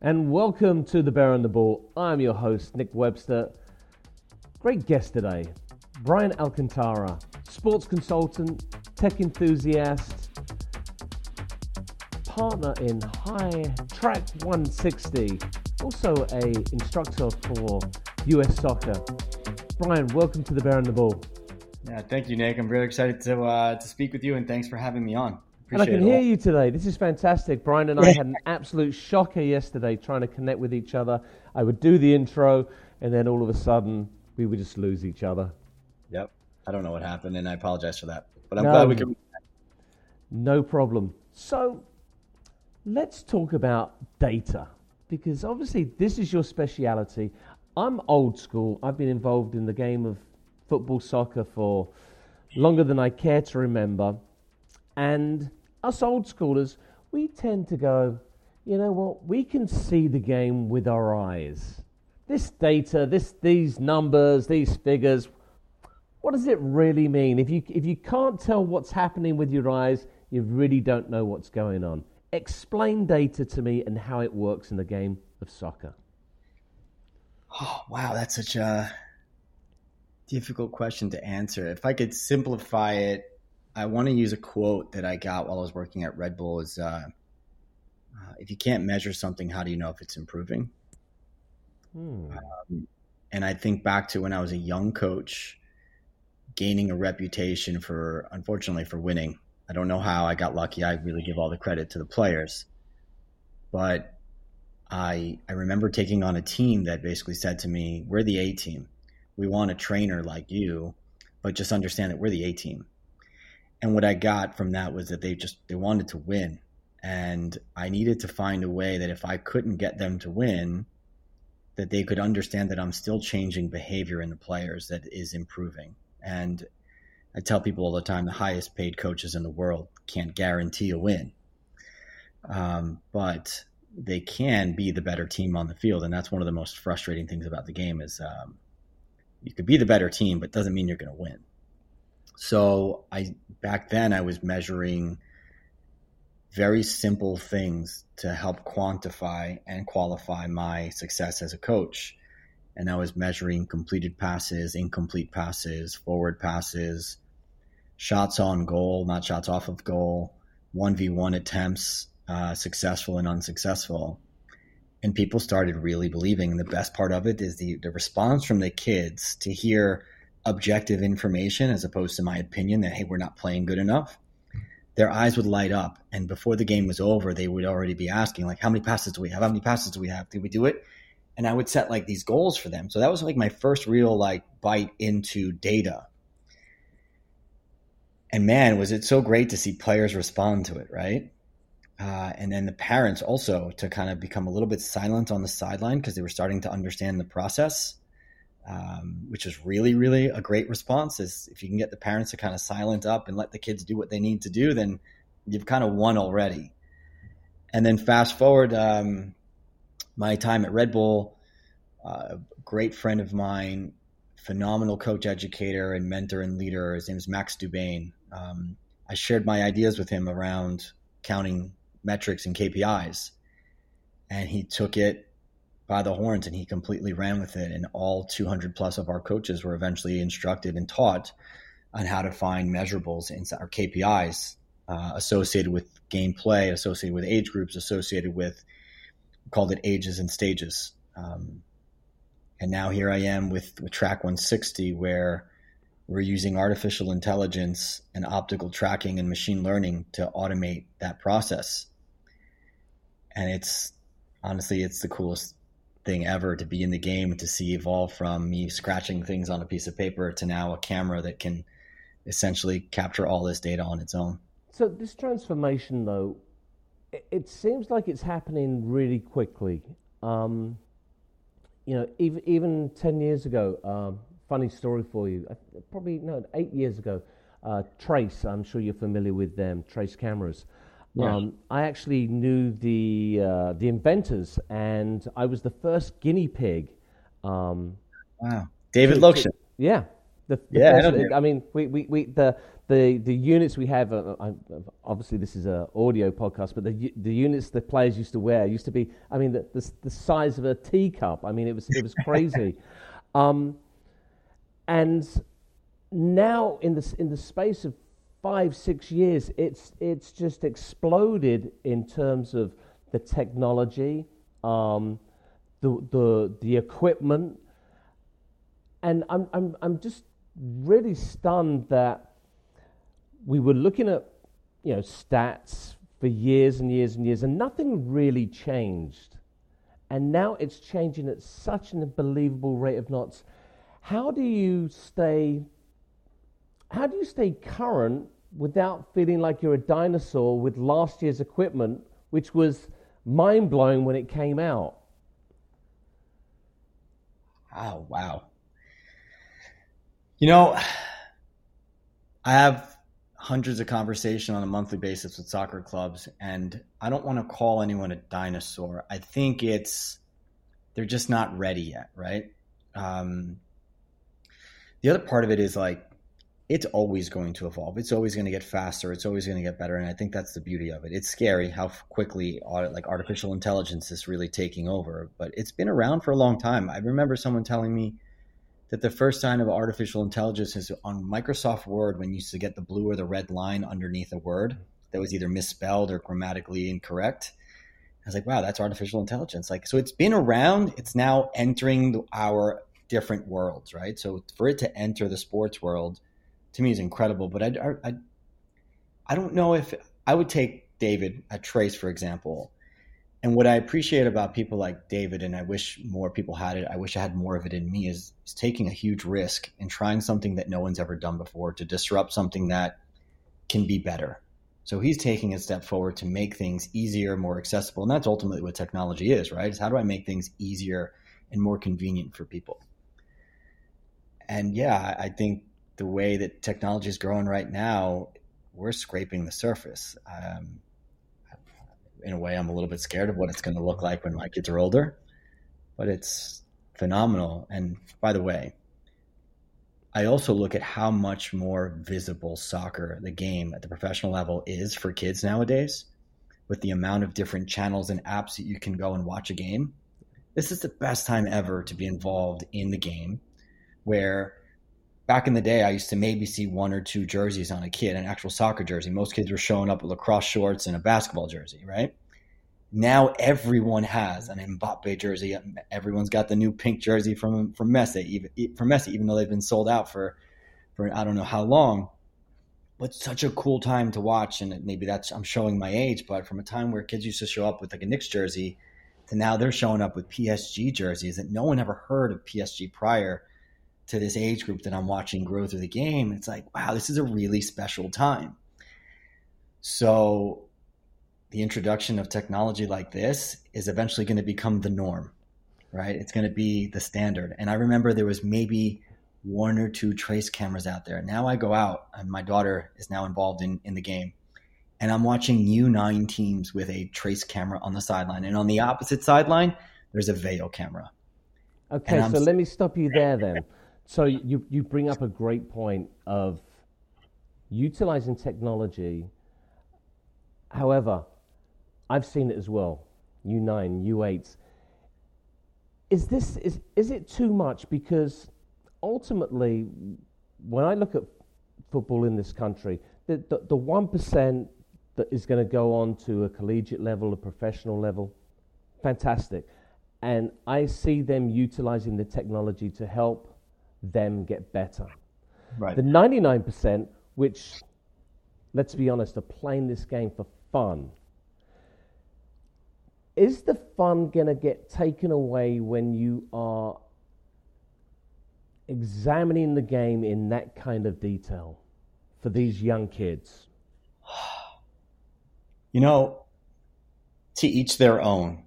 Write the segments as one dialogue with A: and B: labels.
A: and welcome to the Bear and the Ball. I'm your host, Nick Webster. Great guest today, Bryan Alcantara, sports consultant, tech enthusiast, partner in High Track 160, also a instructor for US Soccer. Bryan, welcome to the Bear and the Ball.
B: Yeah, thank you, Nick. I'm really excited to uh, to speak with you, and thanks for having me on.
A: And I can hear you today. This is fantastic. Bryan and I had an absolute shocker yesterday trying to connect with each other. I would do the intro, and then all of a sudden, we would just lose each other.
B: Yep. I don't know what happened, and I apologize for that. But I'm no, glad we can.
A: No problem. So, let's talk about data because obviously this is your speciality. I'm old school. I've been involved in the game of football, soccer for longer than I care to remember. And us old schoolers, we tend to go, you know what, we can see the game with our eyes. This data, this, these numbers, these figures, what does it really mean? If you, if you can't tell what's happening with your eyes, you really don't know what's going on. Explain data to me and how it works in the game of soccer.
B: Oh, wow, that's such a difficult question to answer. If I could simplify it I want to use a quote that I got while I was working at Red Bull is uh, uh, if you can't measure something, how do you know if it's improving? Hmm. Um, and I think back to when I was a young coach, gaining a reputation for, unfortunately, for winning. I don't know how I got lucky. I really give all the credit to the players. But I, I remember taking on a team that basically said to me, We're the A team. We want a trainer like you, but just understand that we're the A team and what I got from that was that they just they wanted to win, and I needed to find a way that if I couldn't get them to win, that they could understand that I'm still changing behavior in the players that is improving. And I tell people all the time the highest paid coaches in the world can't guarantee a win, um, but they can be the better team on the field, and that's one of the most frustrating things about the game is um, you could be the better team, but doesn't mean you're going to win. So I back then I was measuring very simple things to help quantify and qualify my success as a coach. And I was measuring completed passes, incomplete passes, forward passes, shots on goal, not shots off of goal, 1v1 attempts, uh, successful and unsuccessful. And people started really believing. And the best part of it is the, the response from the kids to hear – objective information as opposed to my opinion that hey we're not playing good enough their eyes would light up. And before the game was over they would already be asking like how many passes do we have? How many passes do we have? Did we do it? And i would set like these goals for them. So that was like my first real like bite into data. And man was it so great to see players respond to it right? Uh, and then the parents also to kind of become a little bit silent on the sideline because they were starting to understand the process um, which is really, really a great response. Is if you can get the parents to kind of silent up and let the kids do what they need to do, then you've kind of won already. And then fast forward, um, my time at Red Bull, uh, a great friend of mine, phenomenal coach, educator, and mentor and leader. His name is Max Dubain. Um, I shared my ideas with him around counting metrics and KPIs, and he took it by the horns and he completely ran with it. And all 200 plus of our coaches were eventually instructed and taught on how to find measurables in our KPIs uh, associated with gameplay, associated with age groups, associated with called it ages and stages. Um, and now here I am with, with Track 160, where we're using artificial intelligence and optical tracking and machine learning to automate that process. And it's honestly, it's the coolest thing ever to be in the game to see evolve from me scratching things on a piece of paper to now a camera that can essentially capture all this data on its own.
A: So this transformation, though, it, seems like it's happening really quickly. Um, you know, even even ten years ago, um, funny story for you. Probably no, eight years ago, uh, Trace. I'm sure you're familiar with them. Trace cameras. Yeah. Um, I actually knew the uh, the inventors, and I was the first guinea pig. Um,
B: wow, David Lokshin.
A: Yeah, the, the yeah. First, I, I, mean, we, we, we the the the units we have. Uh, uh obviously, this is an audio podcast, but the the units the players used to wear used to be. I mean, the the, the size of a teacup. I mean, it was it was crazy. um, and now, in this in the space of five six years, it's it's just exploded in terms of the technology, um, the the the equipment, and I'm I'm I'm just really stunned that we were looking at you know stats for years and years and years, and nothing really changed. And now it's changing at such an unbelievable rate of knots. How do you stay? How do you stay current without feeling like you're a dinosaur with last year's equipment, which was mind blowing when it came out?
B: Oh wow! You know, I have hundreds of conversation on a monthly basis with soccer clubs and i don't want to call anyone a dinosaur i think it's they're just not ready yet right um, the other part of it is like it's always going to evolve it's always going to get faster it's always going to get better and i think that's the beauty of it it's scary how quickly like artificial intelligence is really taking over but it's been around for a long time i remember someone telling me that the first sign of artificial intelligence is on Microsoft Word when you used to get the blue or the red line underneath a word that was either misspelled or grammatically incorrect. I was like, wow, that's artificial intelligence. Like, so it's been around. It's now entering our different worlds, right? So for it to enter the sports world, to me is incredible. But I, I, I don't know if I would take David at Trace, for example, and what I appreciate about people like David, and I wish more people had it, I wish I had more of it in me, is, is taking a huge risk and trying something that no one's ever done before to disrupt something that can be better. So he's taking a step forward to make things easier, more accessible. And that's ultimately what technology is, right? Is how do I make things easier and more convenient for people? And yeah, I think the way that technology is growing right now, we're scraping the surface. Um, in a way, I'm a little bit scared of what it's going to look like when my kids are older, but it's phenomenal. And by the way, I also look at how much more visible soccer, the game at the professional level, is for kids nowadays with the amount of different channels and apps that you can go and watch a game. This is the best time ever to be involved in the game where back in the day, I used to maybe see one or two jerseys on a kid, an actual soccer jersey. Most kids were showing up with lacrosse shorts and a basketball jersey, right? Now everyone has an Mbappe jersey. Everyone's got the new pink jersey from from Messi, even from Messi, even though they've been sold out for for I don't know how long. But such a cool time to watch, and maybe that's I'm showing my age, but from a time where kids used to show up with like a Knicks jersey to now they're showing up with PSG jerseys that no one ever heard of PSG prior to this age group that I'm watching grow through the game. It's like, wow, this is a really special time. So the introduction of technology like this is eventually going to become the norm, right? It's going to be the standard. And I remember there was maybe one or two trace cameras out there. Now I go out and my daughter is now involved in, in the game and I'm watching U9 teams with a trace camera on the sideline. And on the opposite sideline, there's a Veo camera.
A: Okay, so let me stop you there then. So you, you bring up a great point of utilizing technology. However, I've seen it as well. U9, U eight. Is this is is it too much? Because ultimately, when I look at football in this country, the the one percent that is going to go on to a collegiate level, a professional level, fantastic. And I see them utilizing the technology to help them get better. Right. The 99%, which, let's be honest, are playing this game for fun, is the fun going to get taken away when you are examining the game in that kind of detail for these young kids?
B: You know, to each their own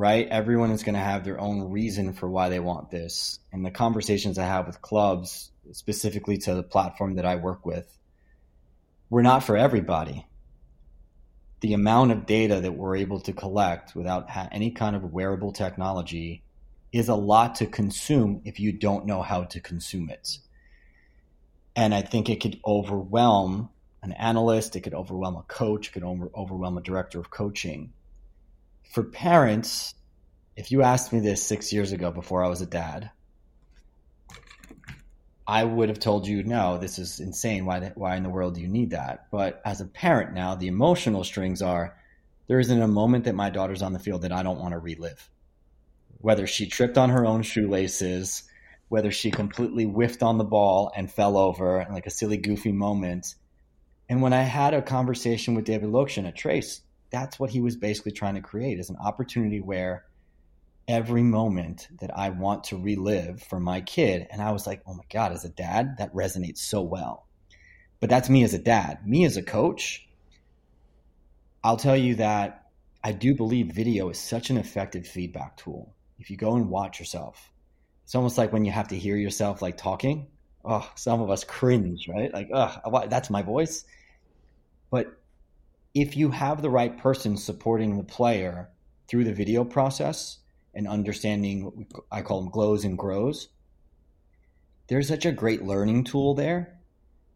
B: right? Everyone is going to have their own reason for why they want this. And the conversations I have with clubs, specifically to the platform that I work with, we're not for everybody. The amount of data that we're able to collect without any kind of wearable technology is a lot to consume if you don't know how to consume it. And I think it could overwhelm an analyst, it could overwhelm a coach, it could over- overwhelm a director of coaching. For parents, if you asked me this six years ago before I was a dad, I would have told you, no, this is insane. Why, why in the world do you need that? But as a parent now, the emotional strings are there isn't a moment that my daughter's on the field that I don't want to relive. Whether she tripped on her own shoelaces, whether she completely whiffed on the ball and fell over, like a silly, goofy moment. And when I had a conversation with David Lokshin at Trace, that's what he was basically trying to create is an opportunity where every moment that I want to relive for my kid. And I was like, oh my God, as a dad, that resonates so well. But that's me as a dad. Me as a coach, I'll tell you that I do believe video is such an effective feedback tool. If you go and watch yourself, it's almost like when you have to hear yourself like talking. Oh, some of us cringe, right? Like, oh, that's my voice. But if you have the right person supporting the player through the video process, and understanding what I call them glows and grows. There's such a great learning tool there.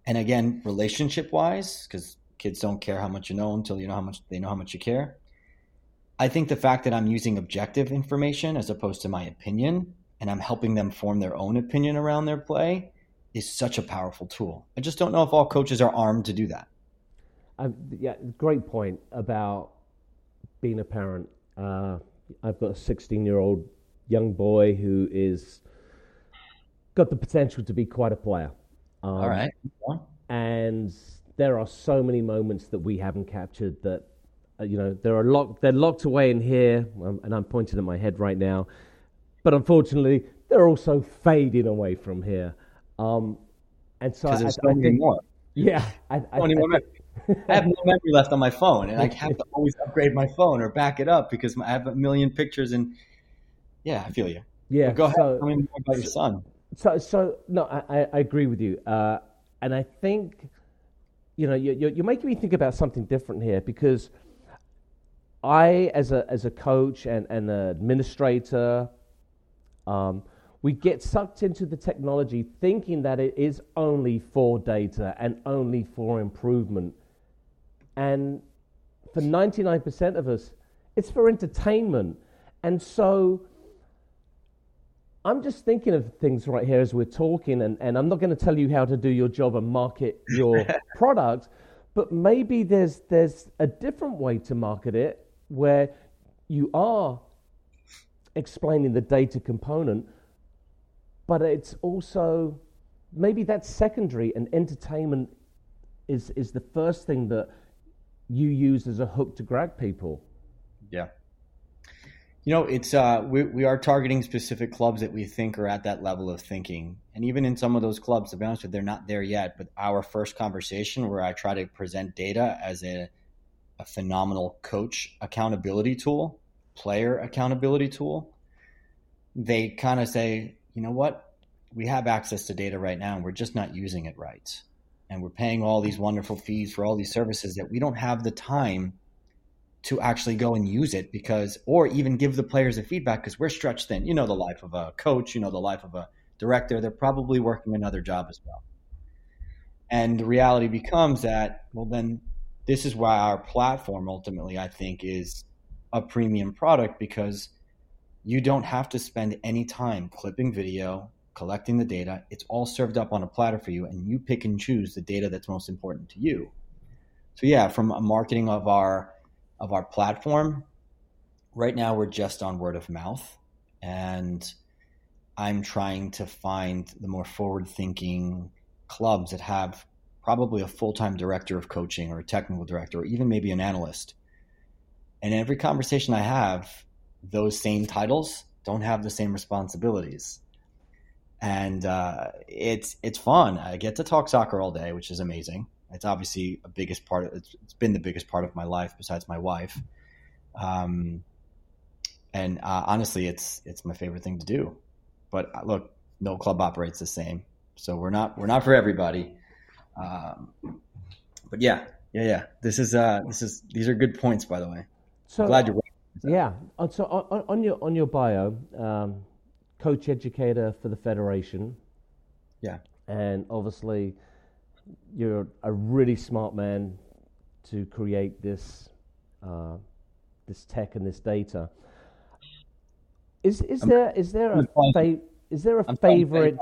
B: And again, relationship wise, because kids don't care how much you know until you know how much they know how much you care. I think the fact that I'm using objective information as opposed to my opinion and I'm helping them form their own opinion around their play is such a powerful tool. I just don't know if all coaches are armed to do that.
A: Yeah, great point about being a parent. Uh, I've got a 16 year old young boy who is got the potential to be quite a player.
B: Um, All right.
A: And there are so many moments that we haven't captured that, uh, you know, they're, locked, they're locked away in here, um, and I'm pointing at my head right now. But unfortunately, they're also fading away from here. Um, and so
B: I, I, I think, more.
A: Yeah.
B: I, I, I, I have no memory left on my phone, and I have to always upgrade my phone or back it up because I have a million pictures. And yeah, I feel you.
A: Yeah,
B: but go ahead. So, Tell me more about your son.
A: So, so no, I, I agree with you, uh, and I think you know you're, you're making me think about something different here because I, as a as a coach and, and an administrator, um, we get sucked into the technology thinking that it is only for data and only for improvement. And for 99% of us, it's for entertainment. And so I'm just thinking of things right here as we're talking, and, and I'm not going to tell you how to do your job and market your product, but maybe there's, there's a different way to market it where you are explaining the data component, but it's also maybe that's secondary, and entertainment is, is the first thing that you use as a hook to grab people.
B: Yeah. You know, it's uh, we we are targeting specific clubs that we think are at that level of thinking, and even in some of those clubs, to be honest with, you, they're not there yet. But our first conversation, where I try to present data as a a phenomenal coach accountability tool, player accountability tool, they kind of say, you know what, we have access to data right now, and we're just not using it right and we're paying all these wonderful fees for all these services that we don't have the time to actually go and use it because or even give the players a feedback because we're stretched thin. You know the life of a coach you know the life of a director. They're probably working another job as well. And the reality becomes that well then this is why our platform ultimately i think is a premium product because you don't have to spend any time clipping video collecting the data. It's all served up on a platter for you, and you pick and choose the data that's most important to you. So yeah, from a marketing of our of our platform, right now we're just on word of mouth, and I'm trying to find the more forward thinking clubs that have probably a full time director of coaching or a technical director or even maybe an analyst. And every conversation I have, those same titles don't have the same responsibilities and uh, it's it's fun. I get to talk soccer all day, which is amazing. It's obviously a biggest part. Of, it's, it's been the biggest part of my life besides my wife. Um, and uh, honestly, it's it's my favorite thing to do. But uh, look, no club operates the same, so we're not we're not for everybody. Um, but yeah, yeah, yeah. This is uh, this is these are good points, by the way. So glad you're.
A: Yeah. Uh, so on, on your on your bio, um, coach educator for the federation.
B: Yeah.
A: and obviously you're a really smart man to create this uh, this tech and this data. Is is I'm, there is there a fa- is there a favorite?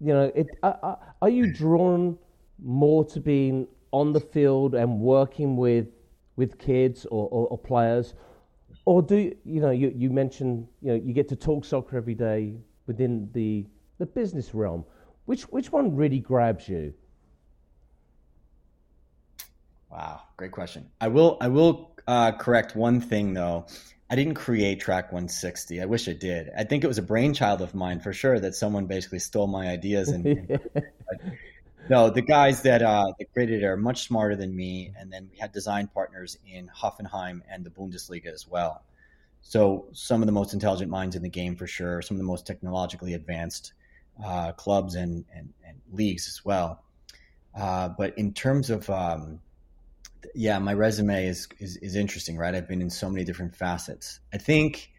A: You know, it, uh, uh, are you drawn more to being on the field and working with with kids or, or, or players, or do you, know you, you mentioned you know you get to talk soccer every day within the the business realm. Which which one really grabs you?
B: Wow, great question. I will I will uh, correct one thing though. I didn't create Track 160. I wish I did. I think it was a brainchild of mine for sure that someone basically stole my ideas and. no, the guys that uh, that created it are much smarter than me, and then we had design partners in Hoffenheim and the Bundesliga as well. So some of the most intelligent minds in the game for sure, some of the most technologically advanced uh, clubs and, and, and leagues as well. Uh, but in terms of um, yeah, my resume is, is, is interesting, right? I've been in so many different facets. I think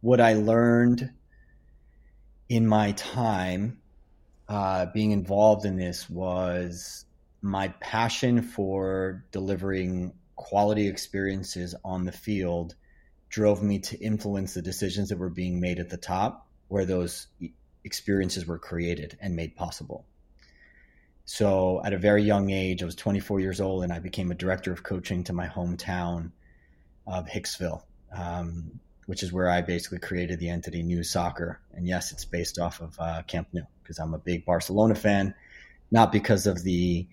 B: what I learned in my time uh, being involved in this was my passion for delivering quality experiences on the field drove me to influence the decisions that were being made at the top where those experiences were created and made possible. So at a very young age, I was 24 years old, and I became a director of coaching to my hometown of Hicksville, um, which is where I basically created the entity Nou Soccer. And yes, it's based off of uh, Camp Nou because I'm a big Barcelona fan, not because of the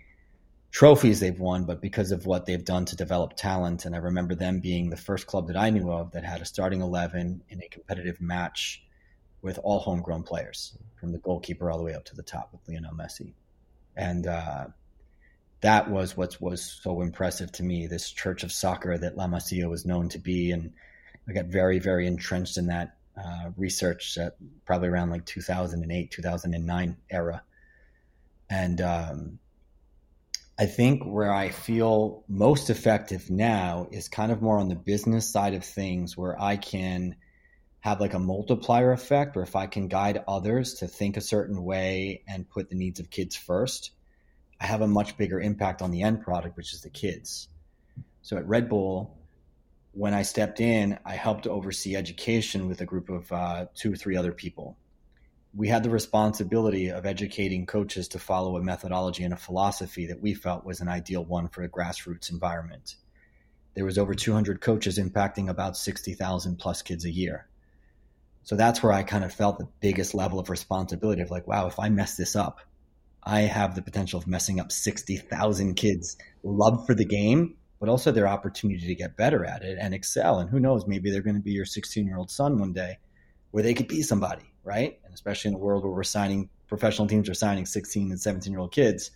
B: trophies they've won, but because of what they've done to develop talent. And I remember them being the first club that I knew of that had a starting 11 in a competitive match with all homegrown players, from the goalkeeper all the way up to the top with Lionel Messi and uh, that was what was so impressive to me. This church of soccer that La Masia was known to be, and I got very, very entrenched in that uh, research at probably around like 2008, 2009 era, and um, I think where I feel most effective now is kind of more on the business side of things, where I can have like a multiplier effect where if I can guide others to think a certain way and put the needs of kids first, I have a much bigger impact on the end product, which is the kids. So at Red Bull, when I stepped in, I helped oversee education with a group of uh, two or three other people. We had the responsibility of educating coaches to follow a methodology and a philosophy that we felt was an ideal one for a grassroots environment. There was over 200 coaches impacting about 60,000 plus kids a year. So that's where I kind of felt the biggest level of responsibility of like, wow, if I mess this up, I have the potential of messing up 60,000 kids' love for the game, but also their opportunity to get better at it and excel. And who knows, maybe they're going to be your 16 year old son one day where they could be somebody, right? And especially in a world where we're signing professional teams are signing 16 and 17 year old kids.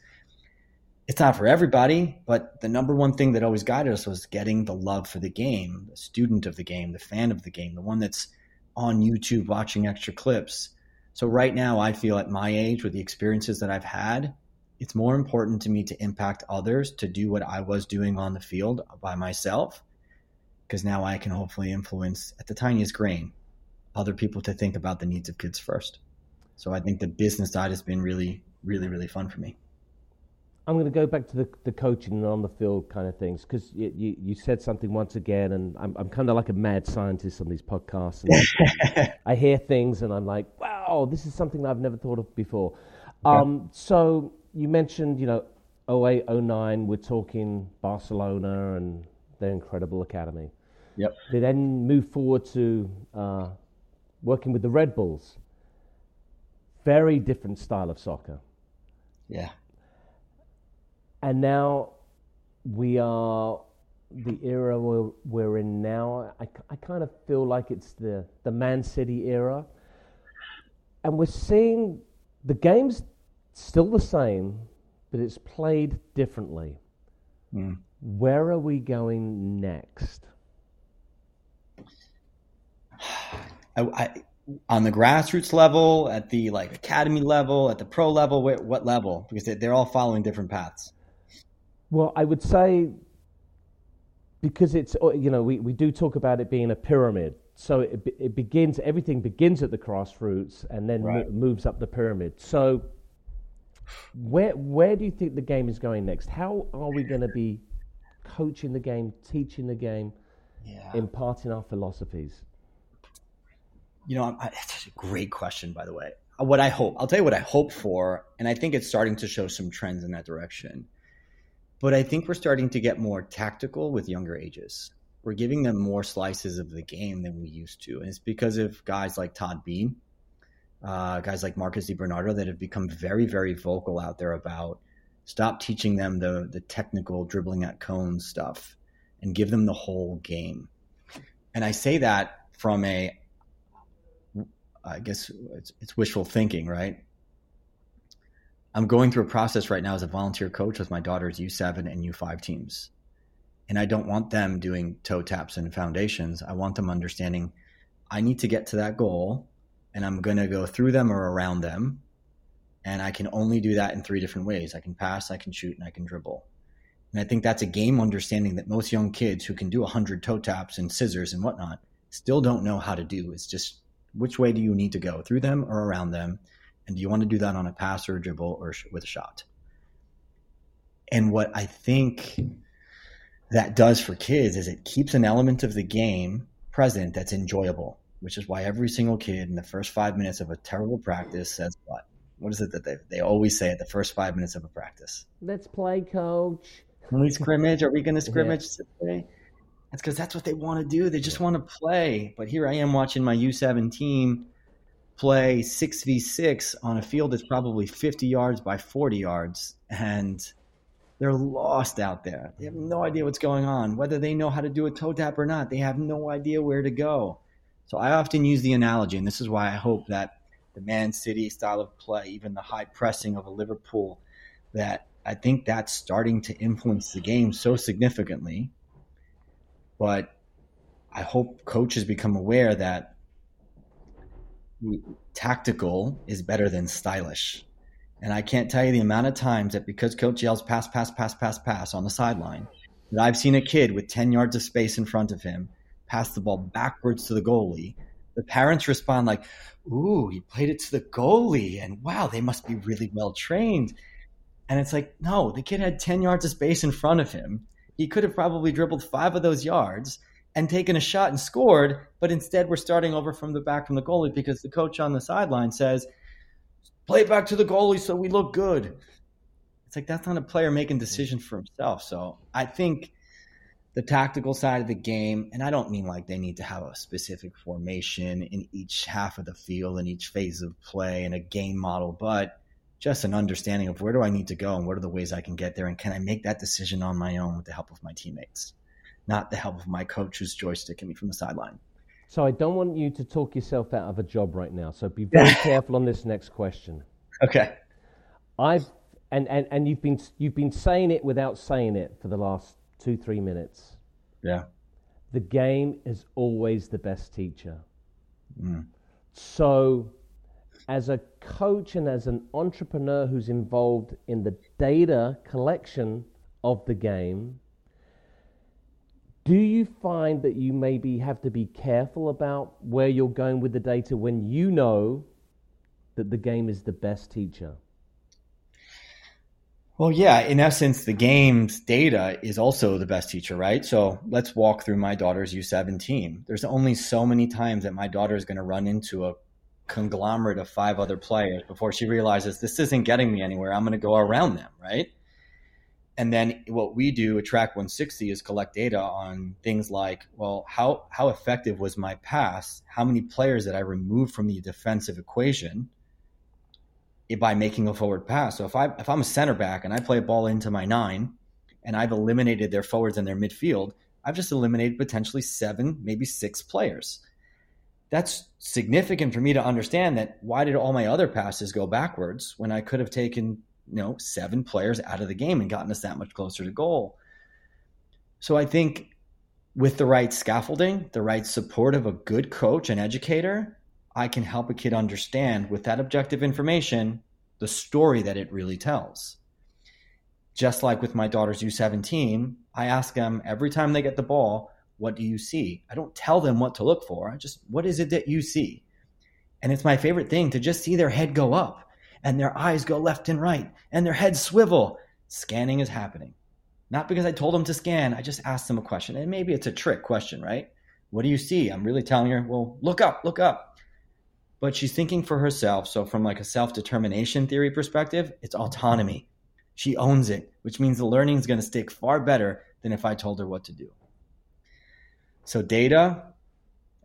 B: It's not for everybody, but the number one thing that always guided us was getting the love for the game, the student of the game, the fan of the game, the one that's on YouTube watching extra clips. So right now, I feel at my age, with the experiences that I've had, it's more important to me to impact others to do what I was doing on the field by myself, because now I can hopefully influence at the tiniest grain other people to think about the needs of kids first. So I think the business side has been really, really, really fun for me.
A: I'm going to go back to the, the coaching and on the field kind of things because you, you, you, said something once again, and I'm, I'm kind of like a mad scientist on these podcasts. I hear things and I'm like, wow, this is something I've never thought of before. Um, so you mentioned, you know, 08, 09, we're talking Barcelona and their incredible academy.
B: Yep.
A: They then move forward to uh, working with the Red Bulls. Very different style of soccer.
B: Yeah
A: and now we are the era we're, we're in now. I, I kind of feel like it's the, the Man City era. And we're seeing the game's still the same, but it's played differently. Mm. Where are we going next?
B: I, I, on the grassroots level, at the like academy level, at the pro level, what level? Because they're all following different paths.
A: Well, I would say because it's you know we, we do talk about it being a pyramid. So it, it begins everything begins at the grassroots and then right. mo- moves up the pyramid. So Where where do you think the game is going next? How are we going to be coaching the game, teaching the game, yeah. imparting our philosophies?
B: You know, it's a great question, by the way. What I hope, I'll tell you what I hope for, and I think it's starting to show some trends in that direction. But I think we're starting to get more tactical with younger ages. We're giving them more slices of the game than we used to. And it's because of guys like Todd Beane, uh, guys like Marcus DiBernardo that have become very, very vocal out there about stop teaching them the, the technical dribbling at cones stuff and give them the whole game. And I say that from a, I guess it's, it's wishful thinking, right? I'm going through a process right now as a volunteer coach with my daughter's U7 and U5 teams. And I don't want them doing toe taps and foundations. I want them understanding I need to get to that goal and I'm going to go through them or around them. And I can only do that in three different ways I can pass, I can shoot, and I can dribble. And I think that's a game understanding that most young kids who can do 100 toe taps and scissors and whatnot still don't know how to do. It's just which way do you need to go through them or around them? And do you want to do that on a pass or a dribble or with a shot? And what I think that does for kids is it keeps an element of the game present that's enjoyable, which is why every single kid in the first five minutes of a terrible practice says what? What is it that they, they always say at the first five minutes of a practice?
A: Let's play, coach.
B: Can we scrimmage? Are we going to scrimmage yeah. today? That's because that's what they want to do. They just want to play. But here I am watching my U7 team play 6v6 on a field that's probably 50 yards by 40 yards and they're lost out there. They have no idea what's going on. Whether they know how to do a toe tap or not, they have no idea where to go. So I often use the analogy, and this is why I hope that the Man City style of play, even the high pressing of a Liverpool, that I think that's starting to influence the game so significantly. But I hope coaches become aware that tactical is better than stylish. And I can't tell you the amount of times that because coach yells pass, pass, pass, pass, pass on the sideline, that I've seen a kid with 10 yards of space in front of him pass the ball backwards to the goalie. The parents respond like, ooh, he played it to the goalie. And wow, they must be really well trained. And it's like, no, the kid had 10 yards of space in front of him. He could have probably dribbled five of those yards and taken a shot and scored, but instead we're starting over from the back from the goalie because the coach on the sideline says, play it back to the goalie so we look good. It's like that's not a player making decisions for himself. So I think the tactical side of the game, and I don't mean like they need to have a specific formation in each half of the field in each phase of play and a game model, but just an understanding of where do I need to go and what are the ways I can get there and can I make that decision on my own with the help of my teammates not the help of my coach who's joysticking me from the sideline.
A: So I don't want you to talk yourself out of a job right now. So be very careful on this next question.
B: Okay.
A: I've and, and, and you've been you've been saying it without saying it for the last two, three minutes.
B: Yeah.
A: The game is always the best teacher. Mm. So as a coach and as an entrepreneur who's involved in the data collection of the game, do you find that you maybe have to be careful about where you're going with the data when you know that the game is the best teacher?
B: Well, yeah, in essence, the game's data is also the best teacher, right? So let's walk through my daughter's U7 team. There's only so many times that my daughter is going to run into a conglomerate of five other players before she realizes this isn't getting me anywhere. I'm going to go around them, right? and then what we do at track 160 is collect data on things like well how how effective was my pass how many players did i remove from the defensive equation by making a forward pass so if i if i'm a center back and i play a ball into my nine and i've eliminated their forwards and their midfield i've just eliminated potentially seven maybe six players that's significant for me to understand that why did all my other passes go backwards when i could have taken you know seven players out of the game and gotten us that much closer to goal. So I think with the right scaffolding, the right support of a good coach and educator, I can help a kid understand with that objective information the story that it really tells. Just like with my daughter's U17, I ask them every time they get the ball, what do you see? I don't tell them what to look for. I just, what is it that you see? And it's my favorite thing to just see their head go up and their eyes go left and right and their heads swivel. Scanning is happening. Not because I told them to scan, I just asked them a question. And maybe it's a trick question, right? What do you see? I'm really telling her, well, look up, look up. But she's thinking for herself. So, from like a self determination theory perspective, it's autonomy. She owns it, which means the learning is going to stick far better than if I told her what to do. So, data,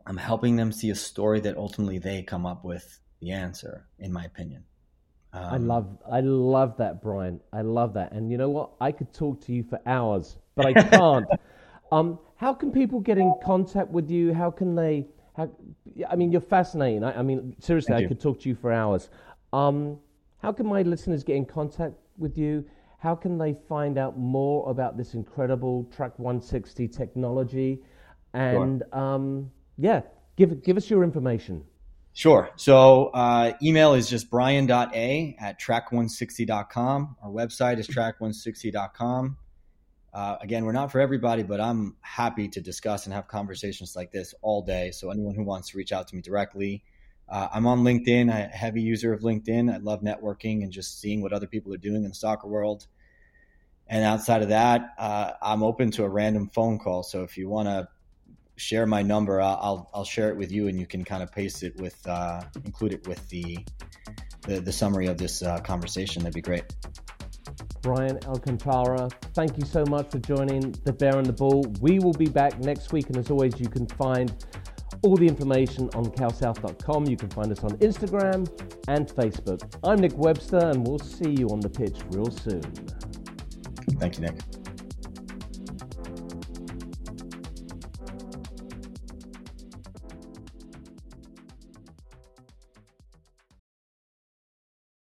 B: I'm helping them see a story that ultimately they come up with the answer, in my opinion.
A: Um, I love, I love that, Bryan. I love that. And you know what? I could talk to you for hours, but I can't. um, how can people get in contact with you? How can they? How, I mean, you're fascinating. I, I mean, seriously, Thank I you. could talk to you for hours. Um, how can my listeners get in contact with you? How can they find out more about this incredible Track 160 technology? And sure. um, yeah, give give us your information.
B: Sure. So uh, email is just brian.a at track160.com. Our website is track160.com. Uh, again, we're not for everybody, but I'm happy to discuss and have conversations like this all day. So anyone who wants to reach out to me directly, uh, I'm on LinkedIn. A heavy user of LinkedIn. I love networking and just seeing what other people are doing in the soccer world. And outside of that, uh, I'm open to a random phone call. So if you want to share my number, I'll I'll share it with you, and you can kind of paste it with uh, include it with the the, the summary of this uh, conversation. That'd be great.
A: Bryan Alcantara, thank you so much for joining the Bear and the Ball. We will be back next week, and as always, you can find all the information on calsouth.com. You can find us on Instagram and Facebook. I'm Nick Webster, and we'll see you on the pitch real soon.
B: Thank you, Nick.